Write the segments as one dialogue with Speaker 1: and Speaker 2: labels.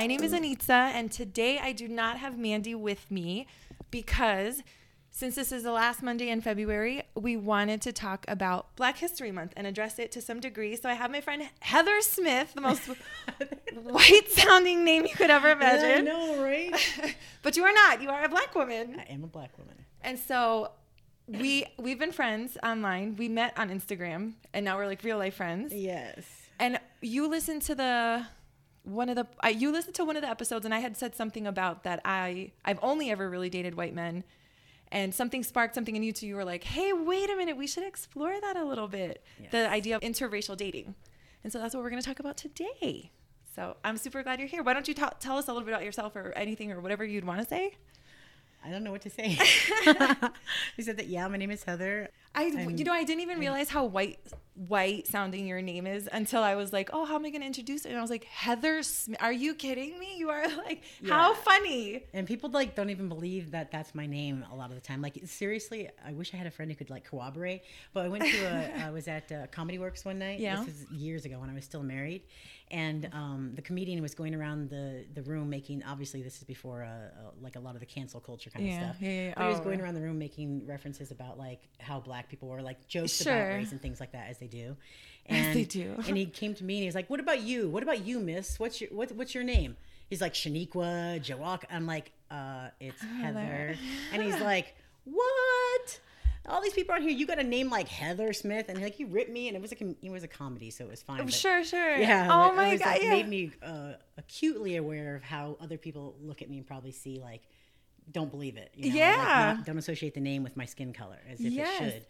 Speaker 1: My name is Anitza, and today I do not have Mandy with me because since this is the last Monday in February, we wanted to talk about Black History Month and address it to some degree. So I have my friend Heather Smith, the most white sounding name you could ever imagine.
Speaker 2: I know, right?
Speaker 1: but you are not. You are a black woman.
Speaker 2: I am a black woman.
Speaker 1: And so we we've been friends online. We met on Instagram and now we're like real life friends.
Speaker 2: Yes.
Speaker 1: And you listened to the one of the uh, you listened to one of the episodes and I had said something about that I I've only ever really dated white men and something sparked something in you too you were like hey wait a minute we should explore that a little bit
Speaker 2: Yes.
Speaker 1: the idea of interracial dating and so that's what we're going to talk about today so i'm super glad you're here why don't you tell us a little bit about yourself or anything or whatever you'd want to say
Speaker 2: I don't know what to say. you said that. Yeah, my name is Heather.
Speaker 1: I,
Speaker 2: I'm-
Speaker 1: you know, I didn't even realize how white, white sounding your name is until I was like, oh, how am I going to introduce it? And I was like, Heather Smith. Are you kidding me? You are like, how funny.
Speaker 2: And people like don't even believe that that's my name a lot of the time. Like seriously, I wish I had a friend who could like corroborate. But I went to a, I was at uh, Comedy Works one night.
Speaker 1: Yeah.
Speaker 2: This is years ago when I was still married, and um, the comedian was going around the the room making. Obviously, this is before uh, uh, like a lot of the cancel culture kind
Speaker 1: Yeah,
Speaker 2: of stuff.
Speaker 1: yeah, yeah,
Speaker 2: But he was
Speaker 1: oh,
Speaker 2: going around the room making references about like how black people were, like jokes
Speaker 1: Sure.
Speaker 2: about race and things like that, as they do.
Speaker 1: As
Speaker 2: And,
Speaker 1: they do.
Speaker 2: and he came to me and he was like, "What about you? What about you, Miss? What's your what, what's your name?" He's like Shaniqua, Jawak. I'm like, uh, it's Heather. And he's like, what? All these people out here, you got a name like Heather Smith, and like he ripped me, and it was a com- it was a comedy, so it was fine. but-
Speaker 1: Sure, sure.
Speaker 2: yeah.
Speaker 1: Oh my God.
Speaker 2: like,
Speaker 1: yeah.
Speaker 2: made me uh, acutely aware of how other people look at me and probably see like, don't believe it. You know? like,
Speaker 1: Yeah.
Speaker 2: not- don't associate the name with my skin color as if
Speaker 1: Yes.
Speaker 2: it should.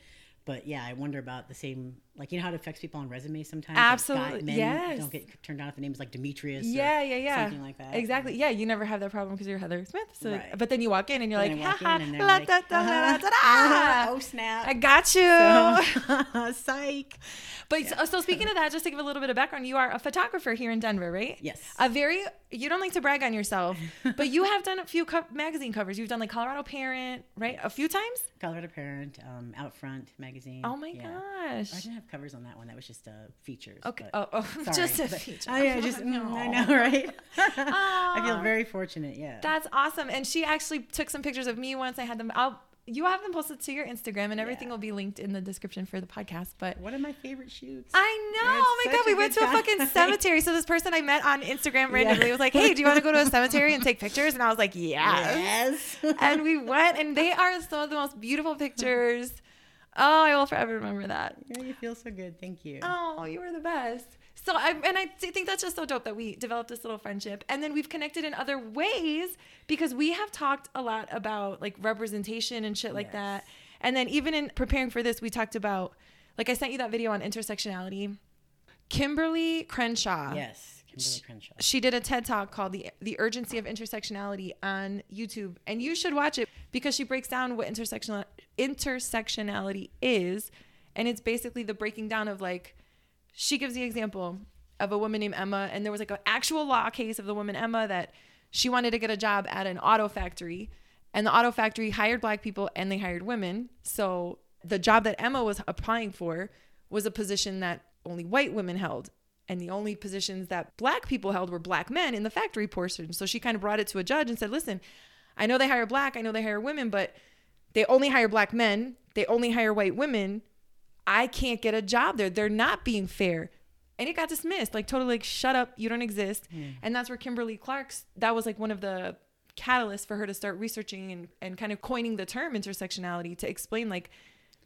Speaker 2: But yeah, I wonder about the same, like you know how it affects people on resumes sometimes. Like,
Speaker 1: Absolutely,
Speaker 2: guy- men
Speaker 1: yes.
Speaker 2: Don't get turned down if the name is like Demetrius. or
Speaker 1: yeah, yeah, yeah.
Speaker 2: Something like that.
Speaker 1: Exactly. Yeah, you never have that problem because you're Heather Smith. So,
Speaker 2: Right.
Speaker 1: but then you walk in and you're
Speaker 2: And
Speaker 1: like, ha ha,
Speaker 2: in and they're
Speaker 1: la
Speaker 2: like,
Speaker 1: da da da da
Speaker 2: "Uh-huh. oh snap!
Speaker 1: I got you.
Speaker 2: Psych.
Speaker 1: But so, so speaking of that, just to give a little bit of background, you are a photographer here in Denver, right?
Speaker 2: Yes.
Speaker 1: A very you don't like to brag on yourself, but you have done a few co- magazine covers. You've done like Colorado Parent, right? A few times.
Speaker 2: Colorado Parent, um, Out Front magazine.
Speaker 1: Oh my
Speaker 2: Yeah.
Speaker 1: gosh.
Speaker 2: I didn't have covers on that one. That was just uh, features.
Speaker 1: Okay.
Speaker 2: but-
Speaker 1: Oh, oh
Speaker 2: sorry,
Speaker 1: just a
Speaker 2: but-
Speaker 1: feature.
Speaker 2: I, I just, mm, I know, right? I feel very fortunate. Yeah.
Speaker 1: That's awesome. And she actually took some pictures of me once. I had them. I'll you have them posted to your Instagram, and everything
Speaker 2: Yeah.
Speaker 1: will be linked in the description for the podcast. But
Speaker 2: one of my favorite shoots.
Speaker 1: I know. Oh my god, we went to a fucking cemetery. So this person I met on Instagram randomly
Speaker 2: Yeah.
Speaker 1: was like, "Hey, do you want to go to a cemetery and take pictures?" And I was like, "Yes."
Speaker 2: yes.
Speaker 1: and we went, and they are some of the most beautiful pictures. Oh, I will forever remember that.
Speaker 2: yeah, you feel so good. Thank you.
Speaker 1: Oh, you were the best. So I and I think that's just so dope that we developed this little friendship, and then we've connected in other ways because we have talked a lot about like representation and shit like
Speaker 2: Yes.
Speaker 1: that. And then even in preparing for this, we talked about like I sent you that video on intersectionality. Kimberlé Crenshaw.
Speaker 2: yes. Kimberlé Crenshaw.
Speaker 1: She did a TED talk called the the urgency of intersectionality on YouTube, and you should watch it because she breaks down what intersectional intersectionality is, and it's basically the breaking down of like she gives the example of a woman named Emma, and there was like an actual law case of the woman Emma that she wanted to get a job at an auto factory, and the auto factory hired black people and they hired women. So the job that Emma was applying for was a position that only white women held. And the only positions that black people held were black men in the factory portion. So she kind of brought it to a judge and said, listen, I know they hire black, I know they hire women, but they only hire black men, they only hire white women. I can't get a job there. They're not being fair. And it got dismissed, like totally like, shut up, you don't exist. Hmm. And that's where Kimberly Clark's, that was like one of the catalysts for her to start researching and, and kind of coining the term intersectionality to explain like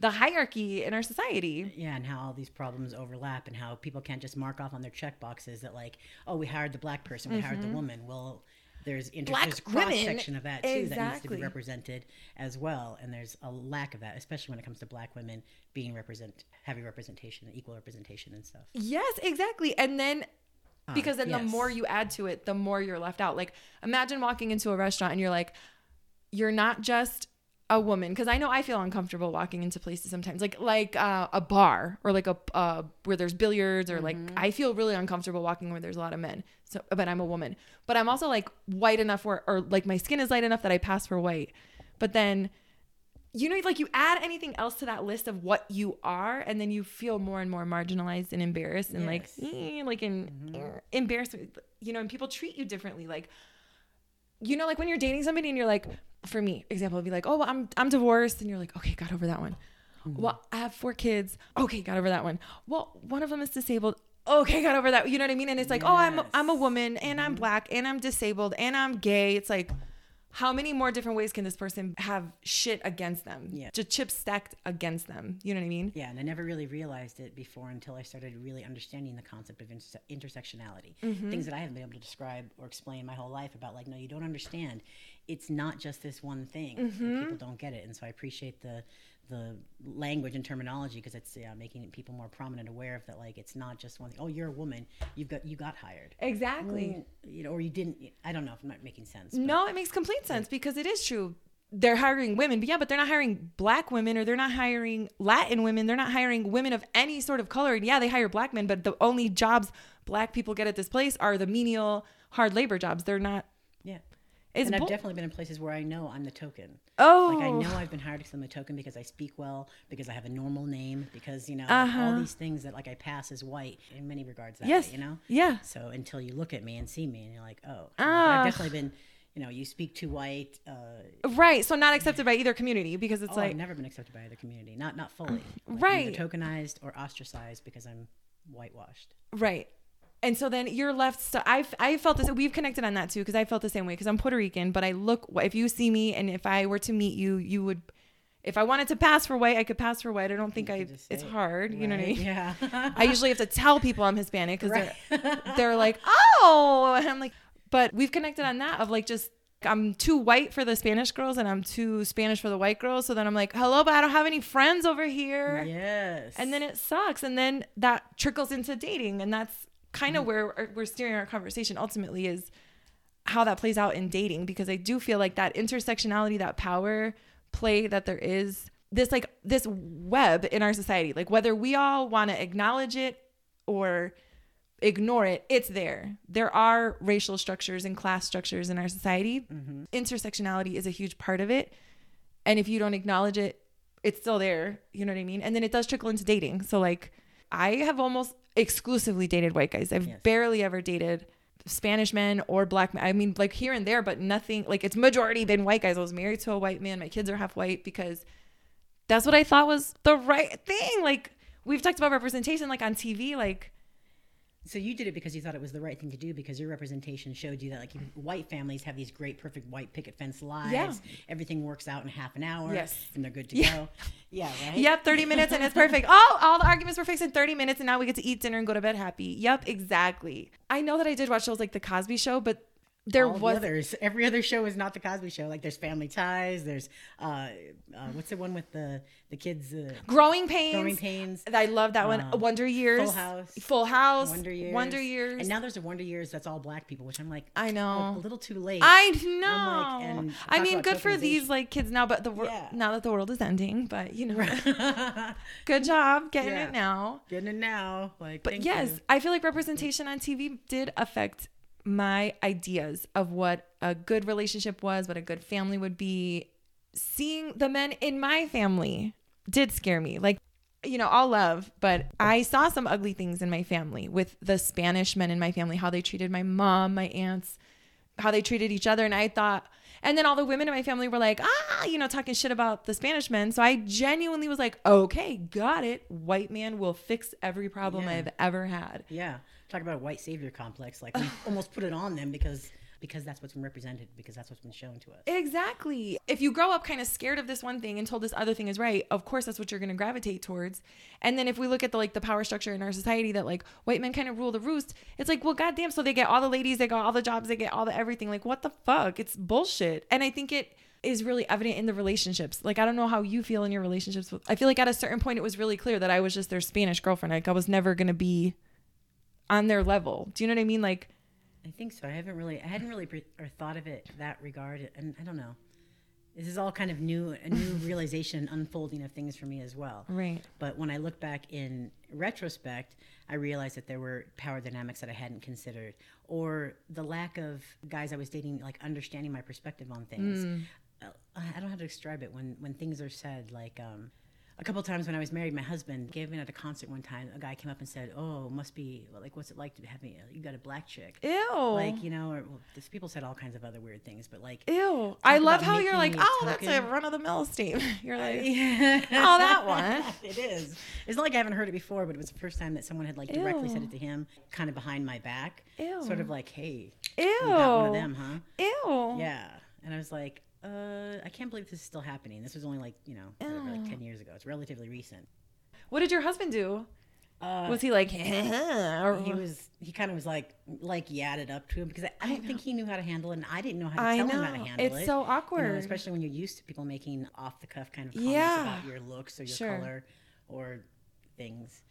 Speaker 1: the hierarchy in our society.
Speaker 2: Yeah, and how all these problems overlap, and how people can't just mark off on their check boxes that like, oh, we hired the black person, we hired the woman. Well, there's inter-
Speaker 1: Mm-hmm. Black
Speaker 2: there's cross section of that too that needs to be represented as well, and there's a lack of that, especially when it comes to black women being represent heavy representation, equal representation, and stuff.
Speaker 1: Yes, exactly. And then because then the
Speaker 2: yes.
Speaker 1: more you add to it, the more you're left out. Like imagine walking into a restaurant and you're like, you're not just a woman because I know I feel uncomfortable walking into places sometimes, like like uh, a bar or like a uh, where there's billiards or like I feel really uncomfortable walking where there's a lot of men. So, but I'm a woman, but I'm also like white enough where or like my skin is light enough that I pass for white. But then you know, like you add anything else to that list of what you are, and then you feel more and more marginalized and embarrassed and like,
Speaker 2: Yes.
Speaker 1: eh, like in
Speaker 2: Mm-hmm.
Speaker 1: embarrassment, you know, and people treat you differently. Like, you know, like when you're dating somebody and you're like, for me, example would be like, oh, well, I'm I'm divorced, and you're like, okay, got over that one.
Speaker 2: Mm-hmm.
Speaker 1: Well, I have four kids. Okay, got over that one. Well, one of them is disabled. Okay, got over that. You know what I mean? And it's like, oh, I'm a, I'm a woman and
Speaker 2: Mm-hmm.
Speaker 1: I'm black and I'm disabled and I'm gay. It's like, how many more different ways can this person have shit against them?
Speaker 2: Yeah.
Speaker 1: Just chips stacked against them. You know what I mean?
Speaker 2: Yeah, and I never really realized it before until I started really understanding the concept of interse- intersectionality.
Speaker 1: Mm-hmm.
Speaker 2: Things that I haven't been able to describe or explain my whole life about, like, no, you don't understand. It's not just this one thing.
Speaker 1: Mm-hmm.
Speaker 2: People don't get it, and so I appreciate the the language and terminology because it's yeah, making people more prominent, aware of that. Like, it's not just one thing. Oh, you're a woman. You've got you got hired.
Speaker 1: Exactly.
Speaker 2: Mm, You know, or you didn't. I don't know if I'm not making sense. but-
Speaker 1: No, it makes complete sense because it is true. They're hiring women, but yeah, but they're not hiring black women or they're not hiring Latin women. They're not hiring women of any sort of color. And yeah, they hire black men, but the only jobs black people get at this place are the menial, hard labor jobs. They're not.
Speaker 2: Yeah.
Speaker 1: It's
Speaker 2: and I've definitely been in places where I know I'm the token.
Speaker 1: oh,
Speaker 2: Like I know I've been hired because I'm the token because I speak well, because I have a normal name, because you know
Speaker 1: Uh-huh.
Speaker 2: all these things that like I pass as white in many regards. That
Speaker 1: Yes.
Speaker 2: way, you know.
Speaker 1: Yeah.
Speaker 2: So until you look at me and see me, and you're like, oh,
Speaker 1: Ah.
Speaker 2: I've definitely been. You know, you speak too white. Uh,
Speaker 1: Right. So not accepted by either community because it's
Speaker 2: oh,
Speaker 1: like
Speaker 2: I've never been accepted by either community. Not not fully. Like,
Speaker 1: Right.
Speaker 2: Either tokenized or ostracized because I'm whitewashed.
Speaker 1: Right. And so then you're left. So I've I felt this. We've connected on that too because I felt the same way because I'm Puerto Rican. But I look. If you see me and if I were to meet you, you would. If I wanted to pass for white, I could pass for white. I don't think I. It's hard. You know what I mean?
Speaker 2: Yeah.
Speaker 1: I usually have to tell people I'm Hispanic because
Speaker 2: Right.
Speaker 1: they're they're like, oh, and I'm like, but we've connected on that of like just. I'm too white for the Spanish girls and I'm too Spanish for the white girls. So then I'm like, hello, but I don't have any friends over here.
Speaker 2: yes.
Speaker 1: And then it sucks. And then that trickles into dating. And that's kind of mm-hmm. where we're steering our conversation ultimately is how that plays out in dating. Because I do feel like that intersectionality, that power play that there is, this like this web in our society, like whether we all want to acknowledge it or ignore it, it's there. There are racial structures and class structures in our society. Mm-hmm. Intersectionality is a huge part of it. And if you don't acknowledge it, it's still there. You know what I mean? And then it does trickle into dating. So like I have almost exclusively dated white guys. I've
Speaker 2: Yes.
Speaker 1: barely ever dated Spanish men or black men. I mean, like here and there, but nothing like it's majority been white guys. I was married to a white man. My kids are half white because that's what I thought was the right thing. Like we've talked about representation like on TV, like
Speaker 2: So you did it because you thought it was the right thing to do because your representation showed you that like white families have these great perfect white picket fence lives.
Speaker 1: Yeah.
Speaker 2: Everything works out in half an hour.
Speaker 1: Yes.
Speaker 2: And they're good to
Speaker 1: Yeah.
Speaker 2: go. Yeah, right?
Speaker 1: Yep, 30 minutes and it's perfect. Oh, all the arguments were fixed in 30 minutes and now we get to eat dinner and go to bed happy. Yep, exactly. I know that I did watch shows like The Cosby Show, but there
Speaker 2: All the
Speaker 1: was
Speaker 2: others. Every other show is not the Cosby Show. Like there's Family Ties. There's uh, uh what's the one with the the kids? Uh,
Speaker 1: Growing Pains.
Speaker 2: Growing Pains.
Speaker 1: I love that one.
Speaker 2: Uh,
Speaker 1: Wonder Years.
Speaker 2: Full House.
Speaker 1: Full House.
Speaker 2: Wonder Years.
Speaker 1: Wonder Years.
Speaker 2: And now there's a Wonder Years that's all black people, which I'm like,
Speaker 1: I know.
Speaker 2: a little too late.
Speaker 1: I know.
Speaker 2: like,
Speaker 1: I mean, good for these like kids now, but the world
Speaker 2: Yeah.
Speaker 1: now that the world is ending. But you know, good job getting
Speaker 2: Yeah.
Speaker 1: it now.
Speaker 2: Getting it now. Like,
Speaker 1: But yes,
Speaker 2: you.
Speaker 1: I feel like representation on TV did affect my ideas of what a good relationship was, what a good family would be. Seeing the men in my family did scare me. Like, you know, all love, but I saw some ugly things in my family with the Spanish men in my family, how they treated my mom, my aunts, how they treated each other. And I thought, and then all the women in my family were like, ah, you know, talking shit about the Spanish men. So I genuinely was like, okay, got it. White man will fix every problem
Speaker 2: Yeah.
Speaker 1: I've ever had.
Speaker 2: Yeah, talk about a white savior complex. Like we almost put it on them because because that's what's been represented because that's what's been shown to us.
Speaker 1: Exactly. If you grow up kind of scared of this one thing and told this other thing is right, of course that's what you're going to gravitate towards. And then if we look at the like the power structure in our society that like white men kind of rule the roost, it's like, well, goddamn, so they get all the ladies, they got all the jobs, they get all the everything. Like, what the fuck? It's bullshit. And I think it is really evident in the relationships. Like, I don't know how you feel in your relationships. With, I feel like at a certain point it was really clear that I was just their Spanish girlfriend. Like, I was never going to be on their level. Do you know what I mean? Like,
Speaker 2: I think so. I haven't really, I hadn't really pre- or thought of it that regard, and I don't know. This is all kind of new, a new realization, unfolding of things for me as well.
Speaker 1: right.
Speaker 2: But when I look back in retrospect, I realized that there were power dynamics that I hadn't considered, or the lack of guys I was dating, like understanding my perspective on things. I don't know how to describe it when when things are said like um a couple times when I was married, my husband gave me at a concert one time. A guy came up and said, "Oh, must be like, what's it like to have me? You got a black chick,
Speaker 1: Ew.
Speaker 2: like you know?" Or well, this, people said all kinds of other weird things, but like,
Speaker 1: Ew. I love how you're like, oh, that's a run of the mill steam. You're like, uh,
Speaker 2: oh,
Speaker 1: that one.
Speaker 2: it is. It's not like I haven't heard it before, but it was the first time that someone had like directly said it to him, kind of behind my back,
Speaker 1: Ew.
Speaker 2: sort of like, "Hey,
Speaker 1: ew.
Speaker 2: you got one of them, huh?"
Speaker 1: Ew.
Speaker 2: Yeah. And I was like, uh, I can't believe this is still happening. This was only like, you know, whatever, like 10 years ago. It's relatively recent.
Speaker 1: What did your husband do?
Speaker 2: Uh,
Speaker 1: Was he like, or
Speaker 2: he was, he kind of was like, like yadded up to him because I, I don't think he knew how to handle it and I didn't know how to
Speaker 1: I
Speaker 2: tell
Speaker 1: know.
Speaker 2: him how to handle
Speaker 1: It's
Speaker 2: it.
Speaker 1: It's so
Speaker 2: You know,
Speaker 1: awkward.
Speaker 2: especially when you're used to people making off the cuff kind of comments
Speaker 1: Yeah.
Speaker 2: about your looks or your
Speaker 1: Sure.
Speaker 2: color or things.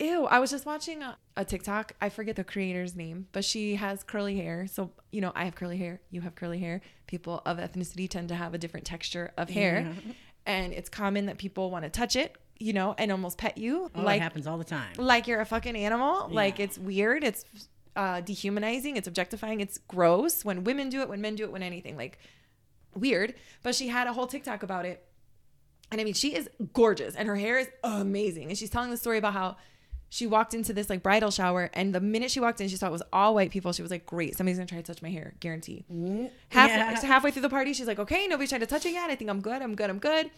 Speaker 1: Ew, I was just watching a, a TikTok. I forget the creator's name, but she has curly hair. So, you know, I have curly hair, you have curly hair. People of ethnicity tend to have a different texture of hair. And it's common that people want to touch it, you know, and almost pet you
Speaker 2: Oh,
Speaker 1: like
Speaker 2: it happens all the time.
Speaker 1: like you're a fucking animal. Like it's weird. It's uh, dehumanizing. It's objectifying. It's gross when women do it, when men do it, when anything. Like weird. But she had a whole TikTok about it. And I mean, she is gorgeous and her hair is amazing. And she's telling the story about how she walked into this like bridal shower and the minute she walked in, she saw it was all white people. She was like, great, somebody's gonna try to touch my hair, guarantee. Mm, Half,
Speaker 2: Yeah.
Speaker 1: Halfway through the party, she's like, okay, nobody's tried to touch it yet. I think I'm good. I'm good. I'm good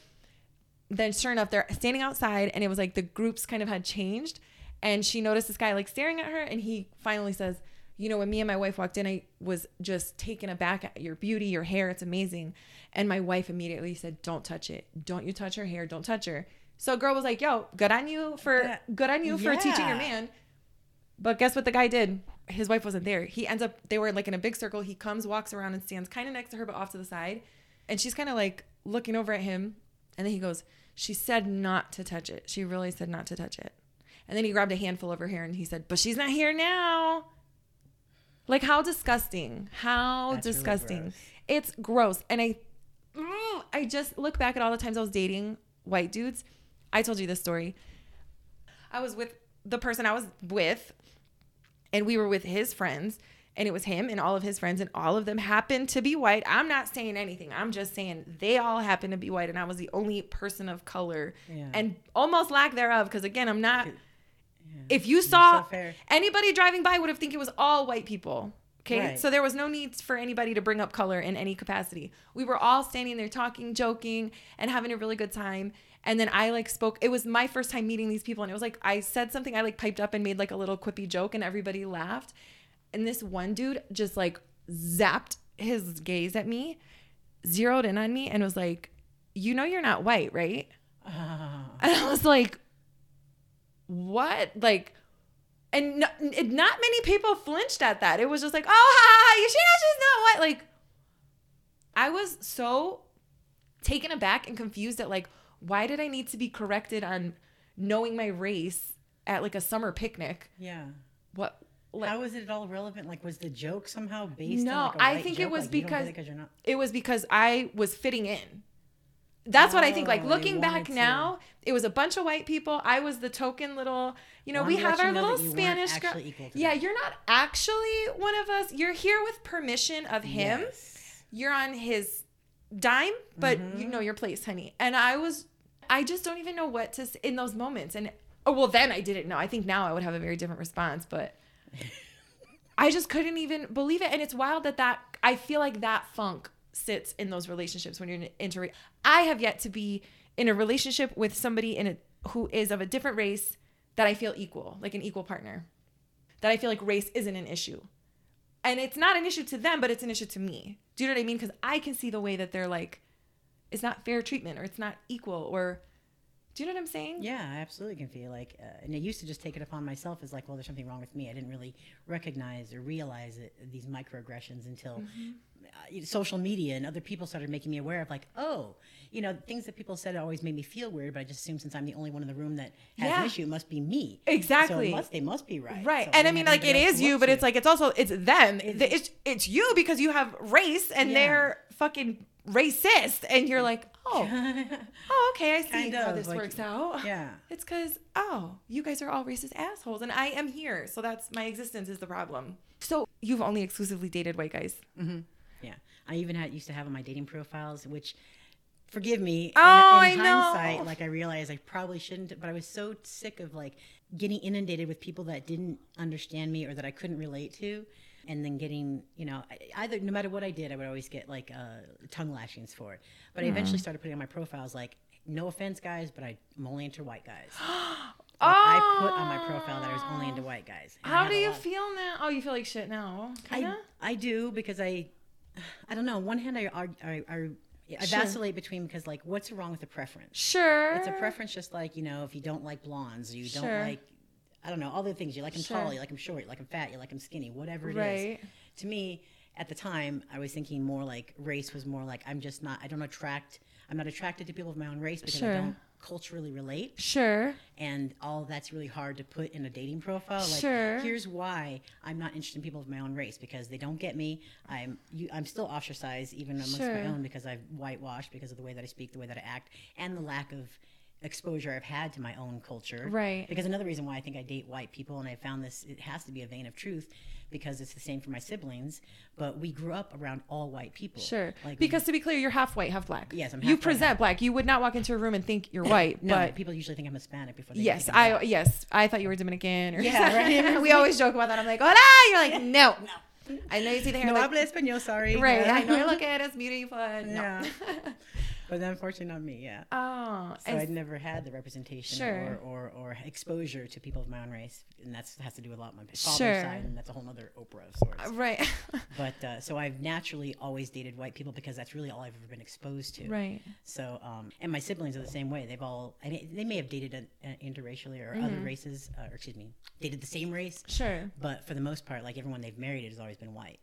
Speaker 1: then sure enough, they're standing outside, and it was like the groups kind of had changed, and she noticed this guy like staring at her, and he finally says, "You know, when me and my wife walked in, I was just taken aback at your beauty, your hair, it's amazing." And my wife immediately said, "Don't touch it. Don't you touch her hair. Don't touch her." So girl was like, "Yo, good on you for
Speaker 2: That-
Speaker 1: good on you for teaching your man." But guess what the guy did? His wife wasn't there. He ends up they were like in a big circle. He comes, walks around and stands kind of next to her but off to the side. And she's kind of like looking over at him. And then he goes, "She said not to touch it. She really said not to touch it." And then he grabbed a handful of her hair and he said, "But she's not here now." Like how disgusting. How
Speaker 2: That's really
Speaker 1: disgusting.
Speaker 2: gross.
Speaker 1: it's gross. And I mm, I just look back at all the times I was dating white dudes. I told you this story. I was with the person I was with, and we were with his friends, and it was him and all of his friends, and all of them happened to be white. I'm not saying anything. I'm just saying they all happened to be white, and I was the only person of color,
Speaker 2: Yeah.
Speaker 1: and almost lack thereof. Because again, I'm not.
Speaker 2: Yeah.
Speaker 1: If you saw
Speaker 2: so
Speaker 1: anybody driving by, would have think it was all white people. Okay,
Speaker 2: Right.
Speaker 1: so there was no need for anybody to bring up color in any capacity. We were all standing there talking, joking, and having a really good time. And then I like spoke. It was my first time meeting these people, and it was like I said something. I like piped up and made like a little quippy joke, and everybody laughed. And this one dude just like zapped his gaze at me, zeroed in on me, and was like, "You know you're not white, right?"
Speaker 2: Ah.
Speaker 1: And I was like, what? Like, and no, it- not many people flinched at that. It was just like, oh, ha, ha, you see how she's not white. Like, I was so taken aback and confused at like, why did I need to be corrected on knowing my race at like a summer picnic?
Speaker 2: yeah.
Speaker 1: What? Like,
Speaker 2: How was it at all relevant? Like, was the joke somehow based
Speaker 1: No,
Speaker 2: on like
Speaker 1: I think it was
Speaker 2: Like,
Speaker 1: because-
Speaker 2: you're not.
Speaker 1: it was because I was fitting in. That's what I think. Like
Speaker 2: Oh,
Speaker 1: looking back
Speaker 2: to-
Speaker 1: now, it was a bunch of white people. I was the token little, you know, we have our little
Speaker 2: that you weren't
Speaker 1: Spanish girl. Yeah, you're not actually one of us. You're here with permission of him.
Speaker 2: Yes.
Speaker 1: You're on his dime, but
Speaker 2: Mm-hmm.
Speaker 1: you know your place, honey. And I was, I just don't even know what to say in those moments. And oh well, then I didn't know. I think now I would have a very different response, but I just couldn't even believe it. And it's wild that that I feel like that funk sits in those relationships when you're in inter. I have yet to be in a relationship with somebody in a who is of a different race that I feel equal, like an equal partner. That I feel like race isn't an issue. And it's not an issue to them, but it's an issue to me. Do you know what I mean? Because I can see the way that they're like, it's not fair treatment or it's not equal or do you know what I'm saying?
Speaker 2: Yeah, I absolutely can feel like, uh, and I used to just take it upon myself as like, well, there's something wrong with me. I didn't really recognize or realize it, these microaggressions until
Speaker 1: Mm-hmm.
Speaker 2: uh, social media and other people started making me aware of like, oh, you know, things that people said always made me feel weird, but I just assume since I'm the only one in the room that has
Speaker 1: Yeah.
Speaker 2: an issue, it must be me.
Speaker 1: Exactly.
Speaker 2: So it must, they must be right.
Speaker 1: Right.
Speaker 2: So
Speaker 1: and I mean, like, it is you, but it's like, it's also, it's them.
Speaker 2: It's-
Speaker 1: It's, it's, you because you have race and
Speaker 2: Yeah.
Speaker 1: they're fucking racist. And you're like, oh, oh, okay, I see
Speaker 2: Kind
Speaker 1: how
Speaker 2: of,
Speaker 1: this
Speaker 2: like,
Speaker 1: works out.
Speaker 2: yeah.
Speaker 1: It's because, oh, you guys are all racist assholes and I am here. So that's my existence is the problem. So you've only exclusively dated white guys. Mm-hmm.
Speaker 2: Yeah. I even had used to have on my dating profiles, which forgive me.
Speaker 1: Oh,
Speaker 2: in,
Speaker 1: I know.
Speaker 2: like I realized I probably shouldn't, but I was so sick of like getting inundated with people that didn't understand me or that I couldn't relate to. And then getting, you know, either no matter what I did, I would always get like uh, tongue lashings for it. But I
Speaker 1: Hmm.
Speaker 2: eventually started putting on my profiles like, no offense, guys, but I- I'm only into white guys. Like, I put on my profile that I was only into white guys.
Speaker 1: How do you feel now? Oh, you feel like shit now. Kinda?
Speaker 2: I, I do because I, I don't know. On one hand, I I, I, I, I
Speaker 1: Sure.
Speaker 2: vacillate between because like, what's wrong with a preference?
Speaker 1: sure.
Speaker 2: It's a preference, just like you know, if you don't like blondes, you don't like, I don't know, all the things you like them
Speaker 1: Sure.
Speaker 2: tall, you like them short, you like them fat, you like them skinny, whatever it is.
Speaker 1: Right.
Speaker 2: To me, at the time, I was thinking more like race was more like I'm just not. I don't attract. I'm not attracted to people of my own race because
Speaker 1: Sure.
Speaker 2: I don't culturally relate
Speaker 1: Sure.
Speaker 2: and all that's really hard to put in a dating profile. Like,
Speaker 1: Sure.
Speaker 2: here's why I'm not interested in people of my own race because they don't get me. I'm you, I'm still ostracized even amongst
Speaker 1: Sure.
Speaker 2: my own because I've whitewashed because of the way that I speak, the way that I act, and the lack of exposure I've had to my own culture.
Speaker 1: Right.
Speaker 2: Because another reason why I think I date white people, and I found this, it has to be a vein of truth because it's the same for my siblings. But we grew up around all white people.
Speaker 1: Sure.
Speaker 2: Like
Speaker 1: because to be clear, you're half white, half black.
Speaker 2: Yes, I'm
Speaker 1: You
Speaker 2: white,
Speaker 1: present black. You would not walk into a room and think you're white,
Speaker 2: no,
Speaker 1: but
Speaker 2: people usually think I'm Hispanic before they
Speaker 1: yes, I
Speaker 2: black.
Speaker 1: yes, I thought you were Dominican or
Speaker 2: Yeah, right.
Speaker 1: we always joke about that. I'm like, hola. You're like, no. no. I know you see the hair.
Speaker 2: No
Speaker 1: like,
Speaker 2: habla español, sorry.
Speaker 1: right.
Speaker 2: Yeah.
Speaker 1: I know you look at us beautiful. No.
Speaker 2: Yeah. But unfortunately, not me. Yeah.
Speaker 1: oh,
Speaker 2: So I'd never had the representation
Speaker 1: Sure.
Speaker 2: or, or, or exposure to people of my own race, and that's has to do with a lot of my father's
Speaker 1: Sure.
Speaker 2: side, and that's a whole other Oprah of sorts.
Speaker 1: right,
Speaker 2: But uh, so I've naturally always dated white people because that's really all I've ever been exposed to.
Speaker 1: right.
Speaker 2: So, um, and my siblings are the same way. They've all, I mean, they may have dated an, an interracially or
Speaker 1: Mm-hmm.
Speaker 2: other races, uh, or excuse me, dated the same race,
Speaker 1: Sure.
Speaker 2: but for the most part, like everyone they've married, it has always been white.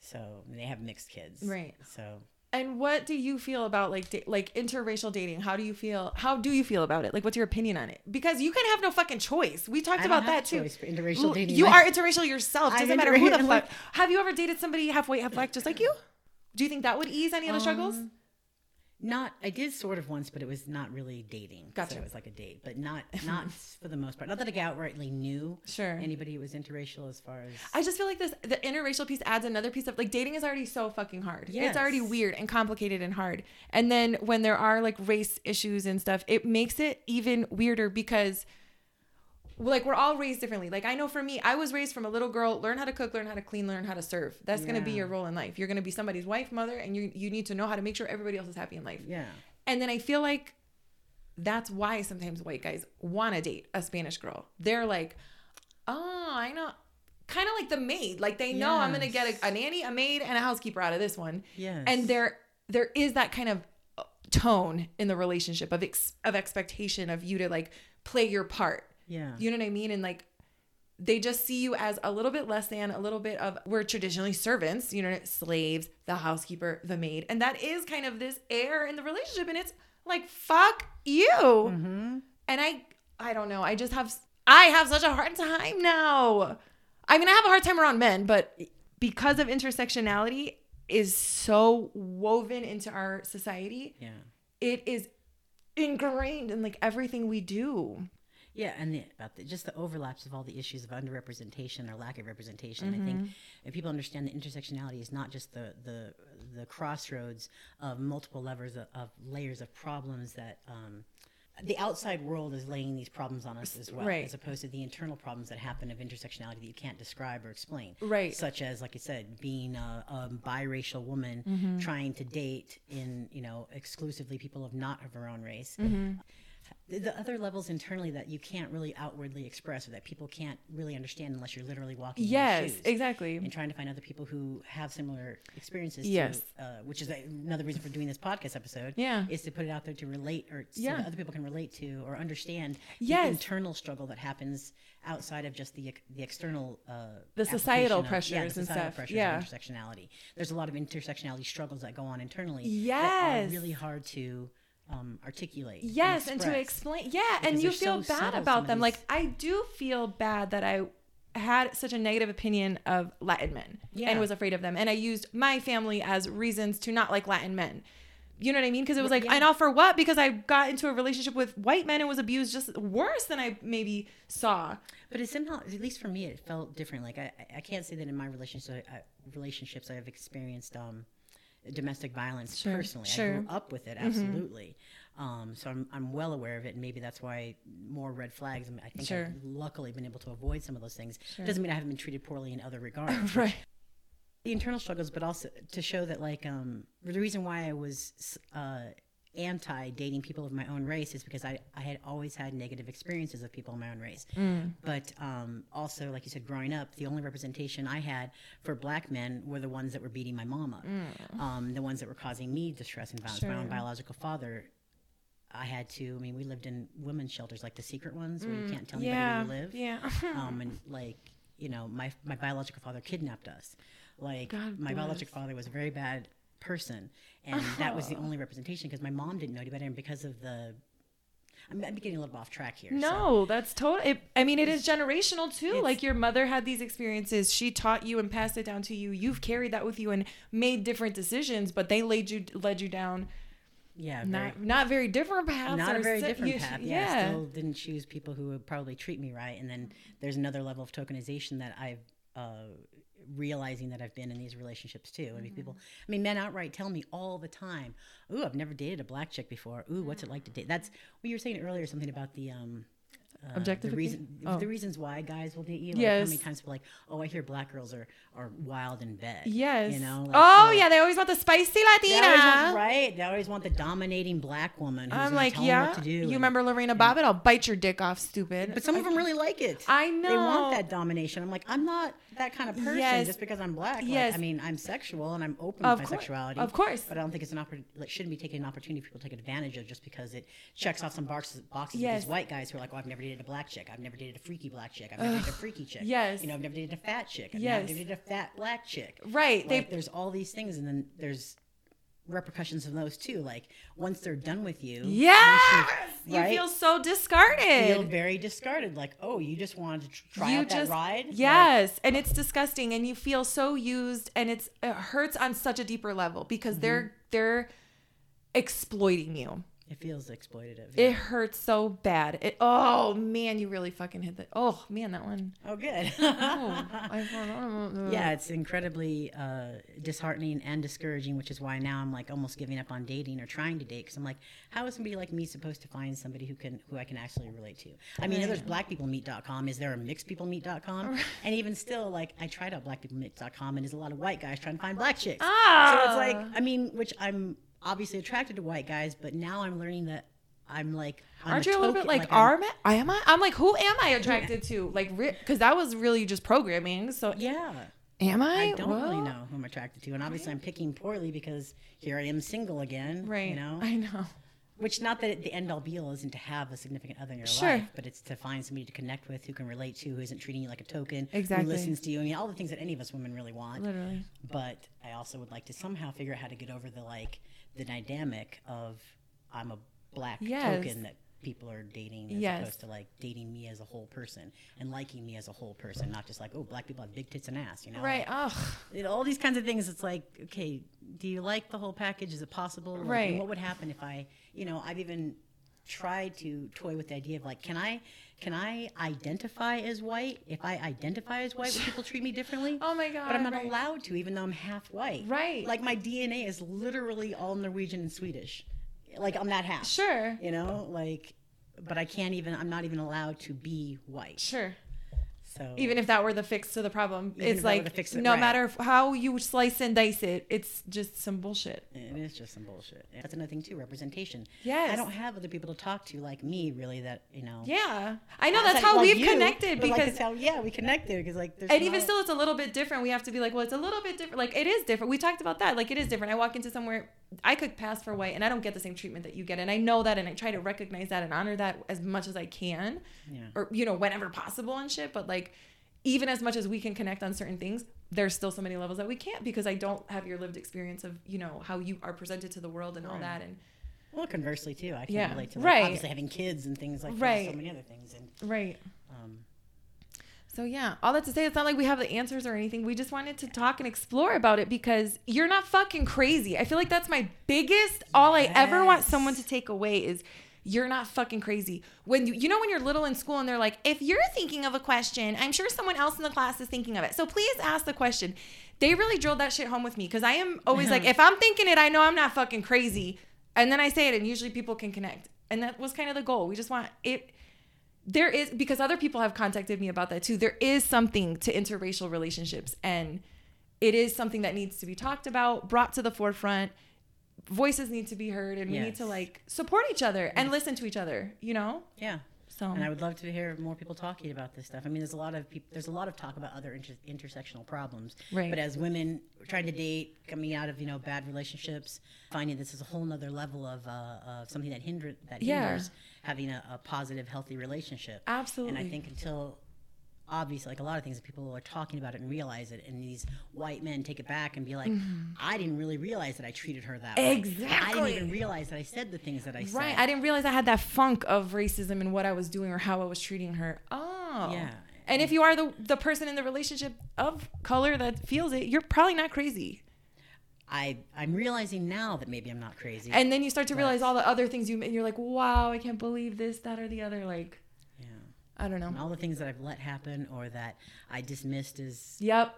Speaker 2: So they have mixed kids.
Speaker 1: Mm. Right.
Speaker 2: So
Speaker 1: And what do you feel about like da- like interracial dating? How do you feel? How do you feel about it? Like, what's your opinion on it? Because you can have no fucking choice. We talked
Speaker 2: I
Speaker 1: about
Speaker 2: have
Speaker 1: that too.
Speaker 2: choice for interracial
Speaker 1: L-
Speaker 2: dating.
Speaker 1: You are interracial yourself.
Speaker 2: I'm
Speaker 1: Doesn't matter who the fuck. Have you ever dated somebody half white, half black, just like you? Do you think that would ease any of the
Speaker 2: um, struggles? Not, I did sort of once, but it was not really dating.
Speaker 1: Gotcha.
Speaker 2: So it was like a date, but not, not for the most part. Not that I outrightly knew
Speaker 1: Sure.
Speaker 2: anybody who was interracial as far as.
Speaker 1: I just feel like this the interracial piece adds another piece of like dating is already so fucking hard. It's already weird and complicated and hard. And then when there are like race issues and stuff, it makes it even weirder because like we're all raised differently. Like I know for me, I was raised from a little girl, learn how to cook, learn how to clean, learn how to serve. That's gonna be your role in life. You're gonna be somebody's wife, mother, and you you need to know how to make sure everybody else is happy in life.
Speaker 2: yeah.
Speaker 1: And then I feel like that's why sometimes white guys want to date a Spanish girl. They're like, oh, I know. Kind of like the maid. Like they know I'm going to get a, a nanny, a maid, and a housekeeper out of this one.
Speaker 2: Yes.
Speaker 1: And there there is that kind of uh, tone in the relationship of ex, of expectation of you to like play your part.
Speaker 2: Yeah.
Speaker 1: You know what I mean? And like they just see you as a little bit less than, a little bit of we're traditionally servants, you know, slaves, the housekeeper, the maid. And that is kind of this air in the relationship. And it's like, fuck you.
Speaker 2: Mm-hmm.
Speaker 1: And I I don't know. I just have I have such a hard time now. I mean, I have a hard time around men, but because of intersectionality is so woven into our society,
Speaker 2: Yeah.
Speaker 1: it is ingrained in like everything we do.
Speaker 2: Yeah, and the, about the, just the overlaps of all the issues of underrepresentation or lack of representation. I
Speaker 1: Mm-hmm.
Speaker 2: think if people understand that intersectionality is not just the the the crossroads of multiple levers of, of layers of problems that um, the outside world is laying these problems on us as well,
Speaker 1: Right.
Speaker 2: as opposed to the internal problems that happen of intersectionality that you can't describe or explain.
Speaker 1: Right.
Speaker 2: Such as, like I said, being a, a biracial woman
Speaker 1: Mm-hmm.
Speaker 2: trying to date in you know exclusively people of not of her own race
Speaker 1: Mm-hmm.
Speaker 2: The, the other levels internally that you can't really outwardly express or that people can't really understand unless you're literally walking
Speaker 1: Yes, exactly.
Speaker 2: and trying to find other people who have similar experiences
Speaker 1: Yes.
Speaker 2: to, uh, which is another reason for doing this podcast episode
Speaker 1: Yeah.
Speaker 2: is to put it out there to relate or so
Speaker 1: Yeah.
Speaker 2: that other people can relate to or understand
Speaker 1: Yes.
Speaker 2: the internal struggle that happens outside of just the the external uh,
Speaker 1: The societal
Speaker 2: of-
Speaker 1: pressures
Speaker 2: yeah, the
Speaker 1: and stuff.
Speaker 2: pressures
Speaker 1: Yeah.
Speaker 2: intersectionality there's a lot of intersectionality struggles that go on internally that
Speaker 1: Yes.
Speaker 2: are really hard to um, articulate
Speaker 1: Yes, and to explain. Yeah, and you feel
Speaker 2: so
Speaker 1: bad about them. Like I do feel bad that I had such a negative opinion of Latin men
Speaker 2: Yeah.
Speaker 1: and was afraid of them, and I used my family as reasons to not like Latin men. You know what I mean? Because it was like,
Speaker 2: Yeah.
Speaker 1: I know for what? Because I got into a relationship with white men and was abused just worse than I maybe saw.
Speaker 2: But it somehow, at least for me, it felt different. Like I, I- can't say that in my relationship, I, relationships I have experienced um, domestic violence
Speaker 1: Sure,
Speaker 2: personally. I grew up with it, absolutely. Um, so I'm, I'm well aware of it, and maybe that's why more red flags. I, mean, I think
Speaker 1: Sure.
Speaker 2: I've luckily been able to avoid some of those things.
Speaker 1: Sure.
Speaker 2: Doesn't mean I haven't been treated poorly in other regards.
Speaker 1: right.
Speaker 2: the internal struggles, but also to show that like um, the reason why I was uh, anti dating people of my own race is because I, I had always had negative experiences of people of my own race. But um, also, like you said, growing up, the only representation I had for black men were the ones that were beating my mama, um, the ones that were causing me distress and violence. My own biological father. I had to. I mean, we lived in women's shelters, like the secret ones, where you can't tell anybody
Speaker 1: Yeah.
Speaker 2: where you live
Speaker 1: Yeah.
Speaker 2: um, and like you know my my biological father kidnapped us like
Speaker 1: God
Speaker 2: my biological father was a very bad person and that was the
Speaker 1: Oh.
Speaker 2: only representation because my mom didn't know any better and because of the I'm, I'm getting a little off track here so-
Speaker 1: No, that's total. I mean, it is generational too. Like your mother had these experiences. She taught you and passed it down to you. You've carried that with you and made different decisions, but they laid you led you down
Speaker 2: yeah very,
Speaker 1: not not very different paths.
Speaker 2: not a very
Speaker 1: si-
Speaker 2: different
Speaker 1: you-
Speaker 2: path yeah, I still didn't choose people who would probably treat me right and then there's another level of tokenization that I've uh, realizing that I've been in these relationships too. I mean, people,
Speaker 1: Mm-hmm.
Speaker 2: I mean, men outright tell me all the time, "Ooh, I've never dated a black chick before. Ooh, what's it like to date?" That's what you were saying earlier. Something about the um, uh, the reason,
Speaker 1: Oh.
Speaker 2: the reasons why guys will date you. Like
Speaker 1: Yes.
Speaker 2: How many times people like, "Oh, I hear black girls are are wild in bed."
Speaker 1: Yes.
Speaker 2: You know. like,
Speaker 1: oh
Speaker 2: like,
Speaker 1: yeah, they always want the spicy
Speaker 2: They
Speaker 1: Latina.
Speaker 2: always want, right? They always want the dominating black woman. Who's
Speaker 1: I'm like, yeah.
Speaker 2: what to do.
Speaker 1: You
Speaker 2: and-
Speaker 1: remember Lorena Bobbitt? I'll bite your dick off, stupid.
Speaker 2: But some of them really like it.
Speaker 1: I know.
Speaker 2: They want that domination. I'm like, I'm not that kind of person
Speaker 1: Yes.
Speaker 2: just because I'm black.
Speaker 1: Yes.
Speaker 2: I mean, I'm sexual and I'm open
Speaker 1: Of
Speaker 2: with my
Speaker 1: cour-
Speaker 2: sexuality.
Speaker 1: of course.
Speaker 2: But I don't think it's an opportunity. Like, shouldn't be taken an opportunity for people to take advantage of just because it checks off some boxes. Boxes
Speaker 1: Yes.
Speaker 2: these white guys who are like, oh, I've never dated a black chick. I've never dated a freaky black chick. I've never dated a freaky chick.
Speaker 1: Yes.
Speaker 2: You know, I've never dated a fat chick. I've
Speaker 1: Yes.
Speaker 2: never dated a fat black chick.
Speaker 1: Right, they-
Speaker 2: there's all these things, and then there's repercussions of those too. Like once they're done with you,
Speaker 1: yes, you
Speaker 2: right?
Speaker 1: feel so discarded.
Speaker 2: You feel very discarded. Like, oh, you just wanted to tr- try out that ride. Like,
Speaker 1: Yes, and it's disgusting, and you feel so used, and it's it hurts on such a deeper level because
Speaker 2: Mm-hmm.
Speaker 1: they're they're exploiting you.
Speaker 2: It feels exploitative.
Speaker 1: It hurts so bad. It oh man, you really fucking hit the oh man that one.
Speaker 2: Oh, good.
Speaker 1: Oh,
Speaker 2: yeah, it's incredibly uh, disheartening and discouraging, which is why now I'm like almost giving up on dating or trying to date because I'm like, how is somebody like me supposed to find somebody who can who I can actually relate to? I mean, there's blackpeoplemeet.com. Is there a mixedpeoplemeet.com? And even still, like I tried out blackpeoplemeet.com, and there's a lot of white guys trying to find black chicks. So it's like, I mean, which I'm obviously attracted to white guys, but now I'm learning that I'm like, I'm
Speaker 1: Aren't you a little bit
Speaker 2: token-
Speaker 1: like,
Speaker 2: I'm-
Speaker 1: I am I? I'm like, who am I attracted to? Like, because that was really just programming. So,
Speaker 2: Yeah.
Speaker 1: am I?
Speaker 2: I don't really know who I'm attracted to, and obviously I'm picking poorly because here I am single again.
Speaker 1: Right.
Speaker 2: You know,
Speaker 1: I know.
Speaker 2: which not that the end all be all isn't to have a significant other in your
Speaker 1: Sure.
Speaker 2: life, but it's to find somebody to connect with who can relate to, who isn't treating you like a token,
Speaker 1: Exactly.
Speaker 2: who listens to you. I mean, all the things that any of us women really want.
Speaker 1: Literally.
Speaker 2: But I also would like to somehow figure out how to get over the like the dynamic of I'm a black
Speaker 1: Yes.
Speaker 2: token that people are dating as
Speaker 1: Yes.
Speaker 2: opposed to like dating me as a whole person and liking me as a whole person, not just like oh black people have big tits and ass, you know?
Speaker 1: Right. Oh,
Speaker 2: you know, all these kinds of things. It's like, okay, do you like the whole package? Is it possible? Like,
Speaker 1: Right.
Speaker 2: what would happen if I, you know, I've even tried to toy with the idea of like, can I, can I identify as white? If I identify as white, would people treat me differently?
Speaker 1: Oh my God,
Speaker 2: But I'm not
Speaker 1: right.
Speaker 2: allowed to, even though I'm half white.
Speaker 1: Right.
Speaker 2: Like my DNA is literally all Norwegian and Swedish. Like I'm that half.
Speaker 1: sure.
Speaker 2: You know, like, but I can't even. I'm not even allowed to be white.
Speaker 1: Sure.
Speaker 2: So
Speaker 1: Even if that were the fix to the problem, it's
Speaker 2: if that were
Speaker 1: like
Speaker 2: to-
Speaker 1: no
Speaker 2: right.
Speaker 1: matter how you slice and dice it, it's just some bullshit.
Speaker 2: It is just some bullshit. That's another thing too, representation.
Speaker 1: Yes.
Speaker 2: I don't have other people to talk to like me, really. That you know.
Speaker 1: Yeah, I know that's how
Speaker 2: like
Speaker 1: we've
Speaker 2: you,
Speaker 1: connected
Speaker 2: but, like,
Speaker 1: because
Speaker 2: how yeah we connected because like there's
Speaker 1: and even still it's a little bit different we have to be like well it's a little bit different like it is different we talked about that like it is different i walk into somewhere i could pass for white and i don't get the same treatment that you get and i know that and i try to recognize that and honor that as much as i can
Speaker 2: Yeah.
Speaker 1: or you know whenever possible and shit but like even as much as we can connect on certain things there's still so many levels that we can't because i don't have your lived experience of you know how you are presented to the world and all that and
Speaker 2: well conversely too I can
Speaker 1: Yeah,
Speaker 2: relate to like,
Speaker 1: right.
Speaker 2: obviously having kids and things like that
Speaker 1: Right.
Speaker 2: so many other things and
Speaker 1: right
Speaker 2: um,
Speaker 1: So yeah, all that to say, it's not like we have the answers or anything. We just wanted to talk and explore about it because you're not fucking crazy. I feel like that's my biggest. All I ever want someone to take away is you're not fucking crazy. When you, you know when you're little in school and they're like, if you're thinking of a question, I'm sure someone else in the class is thinking of it. So please ask the question. They really drilled that shit home with me because I am always like, mm-hmm. if I'm thinking it, I know I'm not fucking crazy. And then I say it, and usually people can connect. And that was kind of the goal. We just want it. There is because other people have contacted me about that too. There is something to interracial relationships, and it is something that needs to be talked about, brought to the forefront. Voices need to be heard, and we need to like support each other and listen to each other. You know,
Speaker 2: Yeah.
Speaker 1: so
Speaker 2: And I would love to hear more people talking about this stuff. I mean, there's a lot of people, there's a lot of talk about other inter- intersectional problems.
Speaker 1: Right.
Speaker 2: But as women trying to date, coming out of you know bad relationships, finding this is a whole nother level of uh, uh, something that hinder that
Speaker 1: Yeah.
Speaker 2: hinders having a, a positive, healthy relationship.
Speaker 1: absolutely.
Speaker 2: And I think until obviously, like a lot of things, that people are talking about it and realize it, and these white men take it back and be like, "I didn't really realize that I treated her that way. Exactly. I didn't
Speaker 1: Mm-hmm.
Speaker 2: Even realize that I said the things that I said."
Speaker 1: Right. I didn't realize I had that funk of racism in what I was doing or how I was treating her. Oh.
Speaker 2: Yeah.
Speaker 1: And if you are the the person in the relationship of color that feels it, you're probably not crazy.
Speaker 2: I I'm realizing now that maybe I'm not crazy.
Speaker 1: And then you start to realize all the other things you and you're like, wow, I can't believe this, that, or the other. Like. I don't know.
Speaker 2: And all the things that I've let happen or that I dismissed as
Speaker 1: Yep.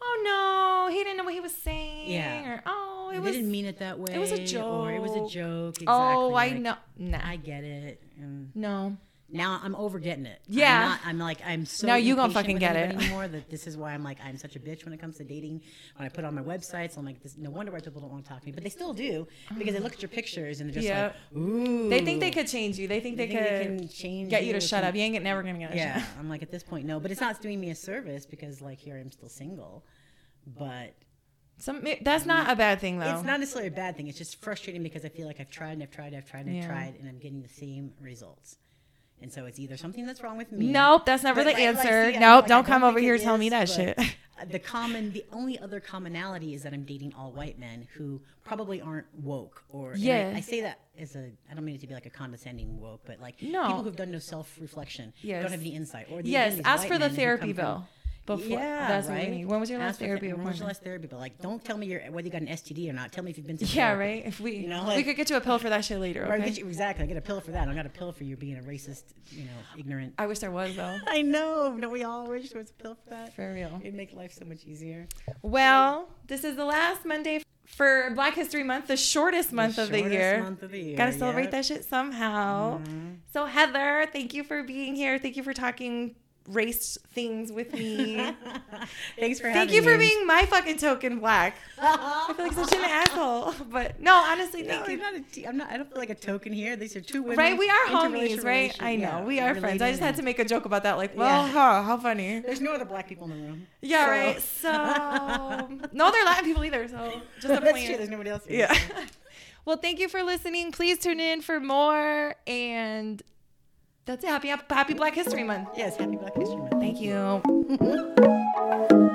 Speaker 1: Oh no, he didn't know what he was saying.
Speaker 2: Yeah.
Speaker 1: Or oh, it
Speaker 2: they
Speaker 1: was.
Speaker 2: didn't mean it that way.
Speaker 1: it was a
Speaker 2: Or it was a
Speaker 1: joke.
Speaker 2: joke. Exactly.
Speaker 1: oh, I
Speaker 2: like,
Speaker 1: know. Nah.
Speaker 2: I get it. And
Speaker 1: no.
Speaker 2: Now I'm over getting it.
Speaker 1: Yeah.
Speaker 2: I'm, not, I'm like I'm so.
Speaker 1: Now you gonna fucking get it.
Speaker 2: anymore. That this is why I'm like I'm such a bitch when it comes to dating. When I put on my websites, I'm like, this, no wonder why people don't want to talk to me, but they still do because they look at your pictures and they're just
Speaker 1: Yeah.
Speaker 2: like, ooh.
Speaker 1: They think they could change you. They think they,
Speaker 2: think they
Speaker 1: could
Speaker 2: can change
Speaker 1: get you to shut up. You ain't never gonna get a
Speaker 2: Yeah. I'm like at this point, no, but it's not doing me a service because like here I'm still single, but
Speaker 1: Some that's not a bad thing though.
Speaker 2: it's not necessarily a bad thing. It's just frustrating because I feel like I've tried and I've tried, and I've tried and I've
Speaker 1: Yeah.
Speaker 2: tried, and I'm getting the same results. And so it's either something that's wrong with me.
Speaker 1: Nope, that's never the
Speaker 2: like- like,
Speaker 1: answer.
Speaker 2: see,
Speaker 1: nope,
Speaker 2: like, I
Speaker 1: don't come over here tell me that shit.
Speaker 2: The common, the only other commonality is that I'm dating all white men who probably aren't woke, or and I-
Speaker 1: Yeah.
Speaker 2: I, say that as a, I don't mean it to be like a condescending woke, but like
Speaker 1: No.
Speaker 2: people who've done no self-reflection,
Speaker 1: Yes.
Speaker 2: don't have the insight, or the,
Speaker 1: yes, ask for the therapy
Speaker 2: come from-
Speaker 1: bill. Before
Speaker 2: yeah,
Speaker 1: that's
Speaker 2: right.
Speaker 1: what we need. When was your last
Speaker 2: Ask
Speaker 1: therapy
Speaker 2: th- When was your
Speaker 1: appointment?
Speaker 2: last therapy? But like, don't tell me you're, whether you got an STD or not. Tell me if you've been to
Speaker 1: Yeah,
Speaker 2: therapy.
Speaker 1: right. If we
Speaker 2: You know,
Speaker 1: we could get you a pill for that shit later.
Speaker 2: Or I
Speaker 1: Okay.
Speaker 2: get you, exactly. I get a pill for that. I got a pill for you being a racist, you know, ignorant.
Speaker 1: I wish there was though.
Speaker 2: I know. Don't we all wish there was a pill for that?
Speaker 1: For real.
Speaker 2: It'd make life so much easier.
Speaker 1: Well, this is the last Monday for Black History Month, the shortest month of the
Speaker 2: shortest
Speaker 1: year.
Speaker 2: month of the year,
Speaker 1: Gotta celebrate
Speaker 2: yep.
Speaker 1: that shit somehow.
Speaker 2: Mhm.
Speaker 1: So Heather, thank you for being here. Thank you for talking race things with me.
Speaker 2: Thanks for having thank
Speaker 1: you for
Speaker 2: me.
Speaker 1: being my fucking token black. I feel like such an asshole. But no, honestly,
Speaker 2: No,
Speaker 1: thank
Speaker 2: I'm
Speaker 1: you.
Speaker 2: not a I'm not. I don't feel like a token here. These are two women.
Speaker 1: Right, we are homies, right? I know,
Speaker 2: yeah,
Speaker 1: we are friends. I just had to make a joke about that. Like, well,
Speaker 2: Yeah.
Speaker 1: huh, how funny.
Speaker 2: There's no other black people in the room.
Speaker 1: Yeah,
Speaker 2: So-
Speaker 1: right. So no, they're Latin people either. So just a point.
Speaker 2: true. There's nobody else. Here,
Speaker 1: Yeah.
Speaker 2: so.
Speaker 1: well, thank you for listening. Please tune in for more. And that's it. Happy Happy Black History Month.
Speaker 2: Yes. Happy Black History Month.
Speaker 1: Thank you.